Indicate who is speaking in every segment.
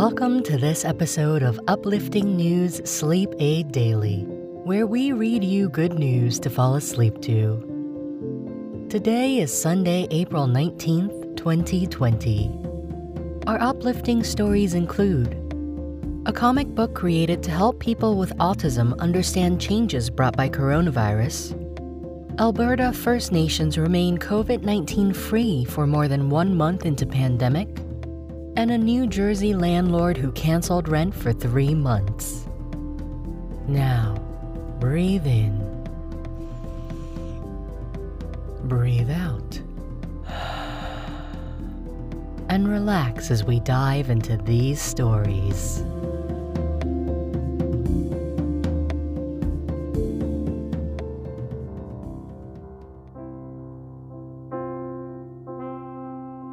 Speaker 1: Welcome to this episode of Uplifting News Sleep Aid Daily, where we read you good news to fall asleep to. Today is Sunday, April 19th, 2020. Our uplifting stories include a comic book created to help people with autism understand changes brought by coronavirus. Alberta First Nations remain COVID 19 free for more than one month into pandemic and a New Jersey landlord who canceled rent for three months. Now, breathe in, breathe out, and relax as we dive into these stories.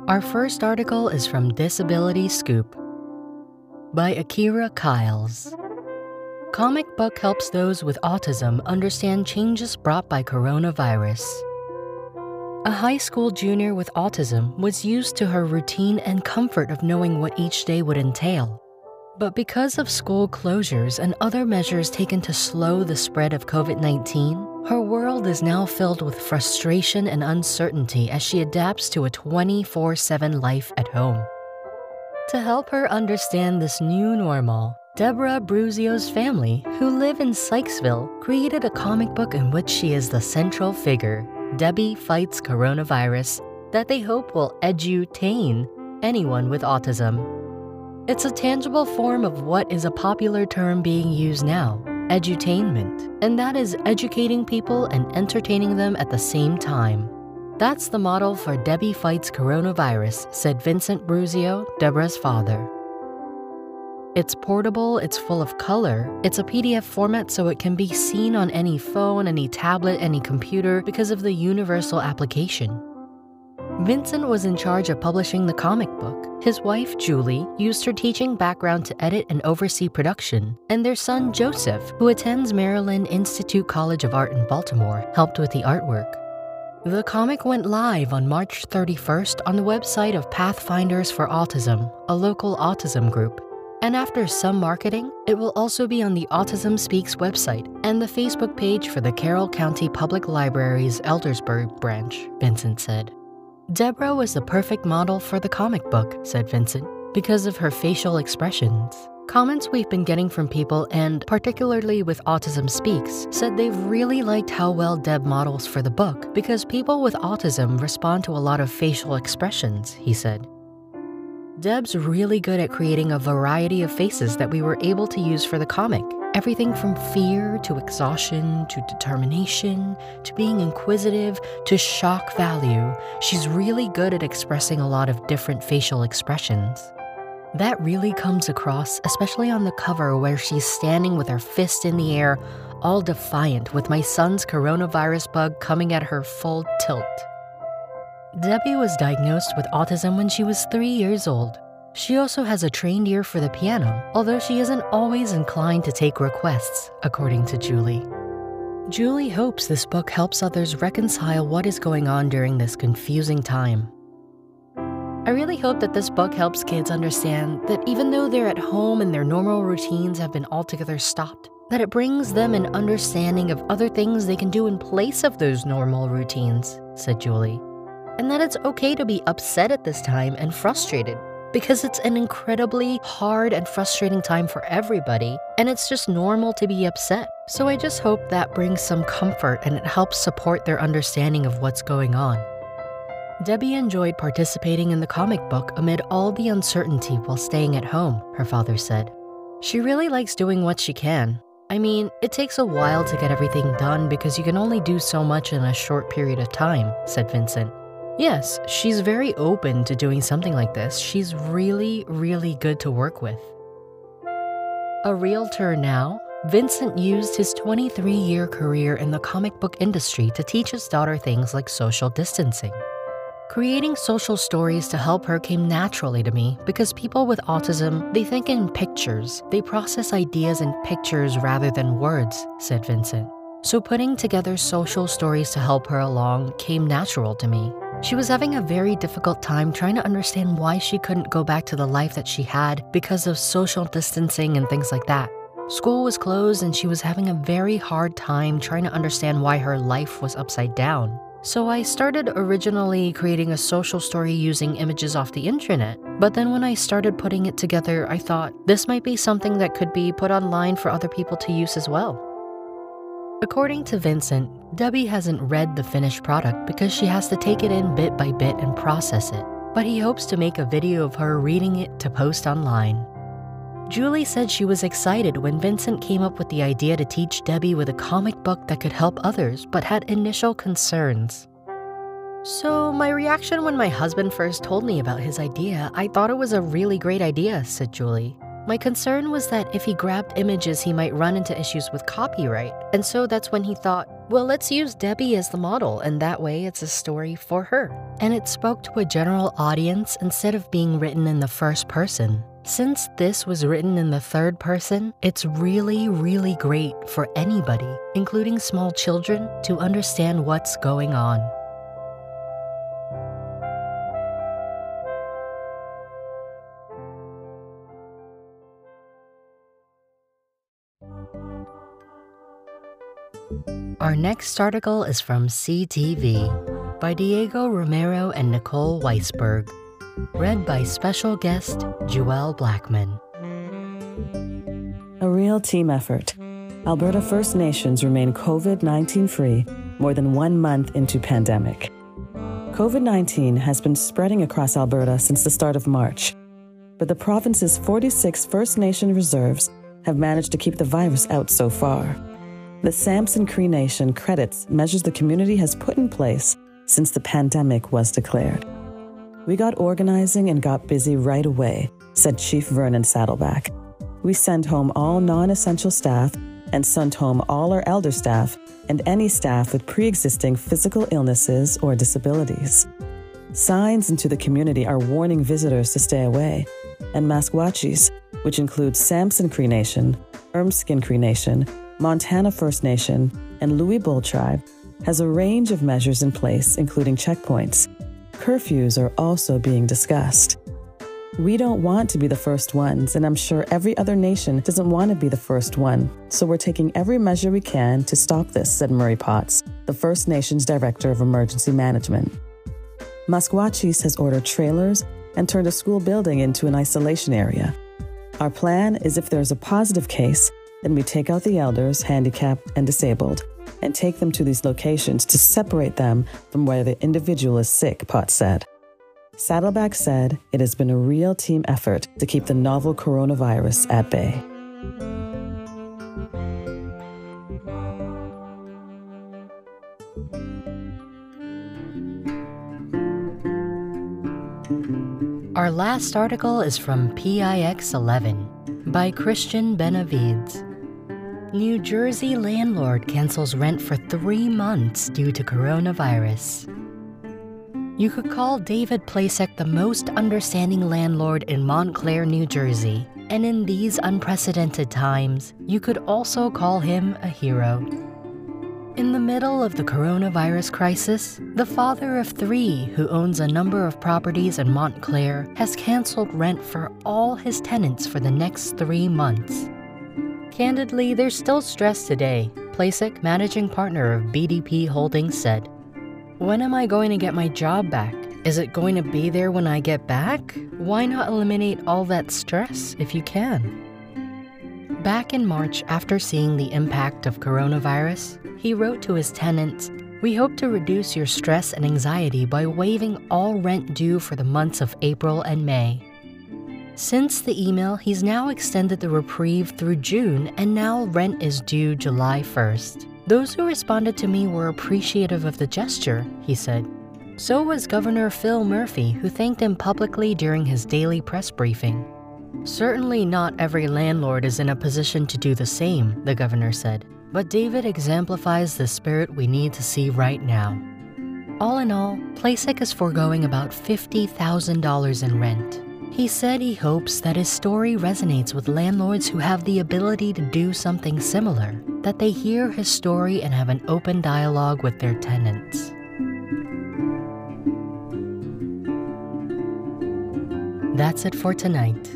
Speaker 1: Our first article is from Disability Scoop by Akira Kyles. Comic book helps those with autism understand changes brought by coronavirus. A high school junior with autism was used to her routine and comfort of knowing what each day would entail. But because of school closures and other measures taken to slow the spread of COVID 19, her world is now filled with frustration and uncertainty as she adapts to a 24 7 life at home. To help her understand this new normal, Deborah Bruzio's family, who live in Sykesville, created a comic book in which she is the central figure, Debbie Fights Coronavirus, that they hope will edutain anyone with autism. It's a tangible form of what is a popular term being used now edutainment, and that is educating people and entertaining them at the same time. That's the model for Debbie Fights Coronavirus, said Vincent Bruzio, Deborah's father. It's portable, it's full of color, it's a PDF format so it can be seen on any phone, any tablet, any computer because of the universal application. Vincent was in charge of publishing the comic book. His wife, Julie, used her teaching background to edit and oversee production, and their son, Joseph, who attends Maryland Institute College of Art in Baltimore, helped with the artwork. The comic went live on March 31st on the website of Pathfinders for Autism, a local autism group. And after some marketing, it will also be on the Autism Speaks website and the Facebook page for the Carroll County Public Library's Eldersburg branch, Vincent said. Deborah was the perfect model for the comic book, said Vincent, because of her facial expressions. Comments we've been getting from people, and particularly with Autism Speaks, said they've really liked how well Deb models for the book because people with autism respond to a lot of facial expressions, he said. Deb's really good at creating a variety of faces that we were able to use for the comic, Everything from fear to exhaustion to determination to being inquisitive to shock value, she's really good at expressing a lot of different facial expressions. That really comes across, especially on the cover where she's standing with her fist in the air, all defiant, with my son's coronavirus bug coming at her full tilt. Debbie was diagnosed with autism when she was three years old. She also has a trained ear for the piano, although she isn't always inclined to take requests, according to Julie. Julie hopes this book helps others reconcile what is going on during this confusing time. I really hope that this book helps kids understand that even though they're at home and their normal routines have been altogether stopped, that it brings them an understanding of other things they can do in place of those normal routines, said Julie. And that it's okay to be upset at this time and frustrated because it's an incredibly hard and frustrating time for everybody, and it's just normal to be upset. So I just hope that brings some comfort and it helps support their understanding of what's going on. Debbie enjoyed participating in the comic book amid all the uncertainty while staying at home, her father said. She really likes doing what she can. I mean, it takes a while to get everything done because you can only do so much in a short period of time, said Vincent. Yes, she's very open to doing something like this. She's really, really good to work with. A realtor now, Vincent used his 23 year career in the comic book industry to teach his daughter things like social distancing. Creating social stories to help her came naturally to me because people with autism, they think in pictures. They process ideas in pictures rather than words, said Vincent. So putting together social stories to help her along came natural to me. She was having a very difficult time trying to understand why she couldn't go back to the life that she had because of social distancing and things like that. School was closed and she was having a very hard time trying to understand why her life was upside down. So I started originally creating a social story using images off the internet. But then when I started putting it together, I thought this might be something that could be put online for other people to use as well. According to Vincent, Debbie hasn't read the finished product because she has to take it in bit by bit and process it. But he hopes to make a video of her reading it to post online. Julie said she was excited when Vincent came up with the idea to teach Debbie with a comic book that could help others, but had initial concerns. So, my reaction when my husband first told me about his idea, I thought it was a really great idea, said Julie. My concern was that if he grabbed images, he might run into issues with copyright. And so that's when he thought, well, let's use Debbie as the model, and that way it's a story for her. And it spoke to a general audience instead of being written in the first person. Since this was written in the third person, it's really, really great for anybody, including small children, to understand what's going on. Our next article is from CTV by Diego Romero and Nicole Weisberg. Read by special guest Joelle Blackman.
Speaker 2: A real team effort. Alberta First Nations remain COVID 19 free more than one month into pandemic. COVID 19 has been spreading across Alberta since the start of March, but the province's 46 First Nation reserves have managed to keep the virus out so far. The Samson Cree Nation credits measures the community has put in place since the pandemic was declared. We got organizing and got busy right away, said Chief Vernon Saddleback. We sent home all non essential staff and sent home all our elder staff and any staff with pre existing physical illnesses or disabilities. Signs into the community are warning visitors to stay away, and Maskwacis, which includes Samson Cree Nation, Ermineskin Cree Nation, Montana First Nation, and Louis Bull Tribe, has a range of measures in place, including checkpoints curfews are also being discussed. We don't want to be the first ones, and I'm sure every other nation doesn't want to be the first one. So we're taking every measure we can to stop this, said Murray Potts, the First Nations Director of Emergency Management. Maskwacis has ordered trailers and turned a school building into an isolation area. Our plan is if there's a positive case, then we take out the elders, handicapped, and disabled, and take them to these locations to separate them from where the individual is sick, Potts said. Saddleback said it has been a real team effort to keep the novel coronavirus at bay.
Speaker 1: Our last article is from PIX 11 by Christian Benavides. New Jersey landlord cancels rent for three months due to coronavirus. You could call David Plasek the most understanding landlord in Montclair, New Jersey. And in these unprecedented times, you could also call him a hero. In the middle of the coronavirus crisis, the father of three, who owns a number of properties in Montclair, has canceled rent for all his tenants for the next three months. Candidly, there's still stress today, Plasek, managing partner of BDP Holdings, said. When am I going to get my job back? Is it going to be there when I get back? Why not eliminate all that stress if you can? Back in March, after seeing the impact of coronavirus, he wrote to his tenants We hope to reduce your stress and anxiety by waiving all rent due for the months of April and May. Since the email, he's now extended the reprieve through June, and now rent is due July 1st. Those who responded to me were appreciative of the gesture, he said. So was Governor Phil Murphy, who thanked him publicly during his daily press briefing. Certainly not every landlord is in a position to do the same, the governor said, but David exemplifies the spirit we need to see right now. All in all, Plasek is foregoing about $50,000 in rent. He said he hopes that his story resonates with landlords who have the ability to do something similar, that they hear his story and have an open dialogue with their tenants. That's it for tonight.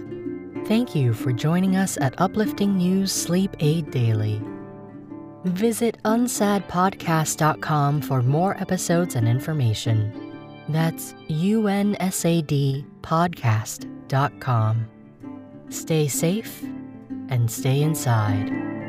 Speaker 1: Thank you for joining us at Uplifting News Sleep Aid Daily. Visit unsadpodcast.com for more episodes and information. That's unsadpodcast.com. Stay safe and stay inside.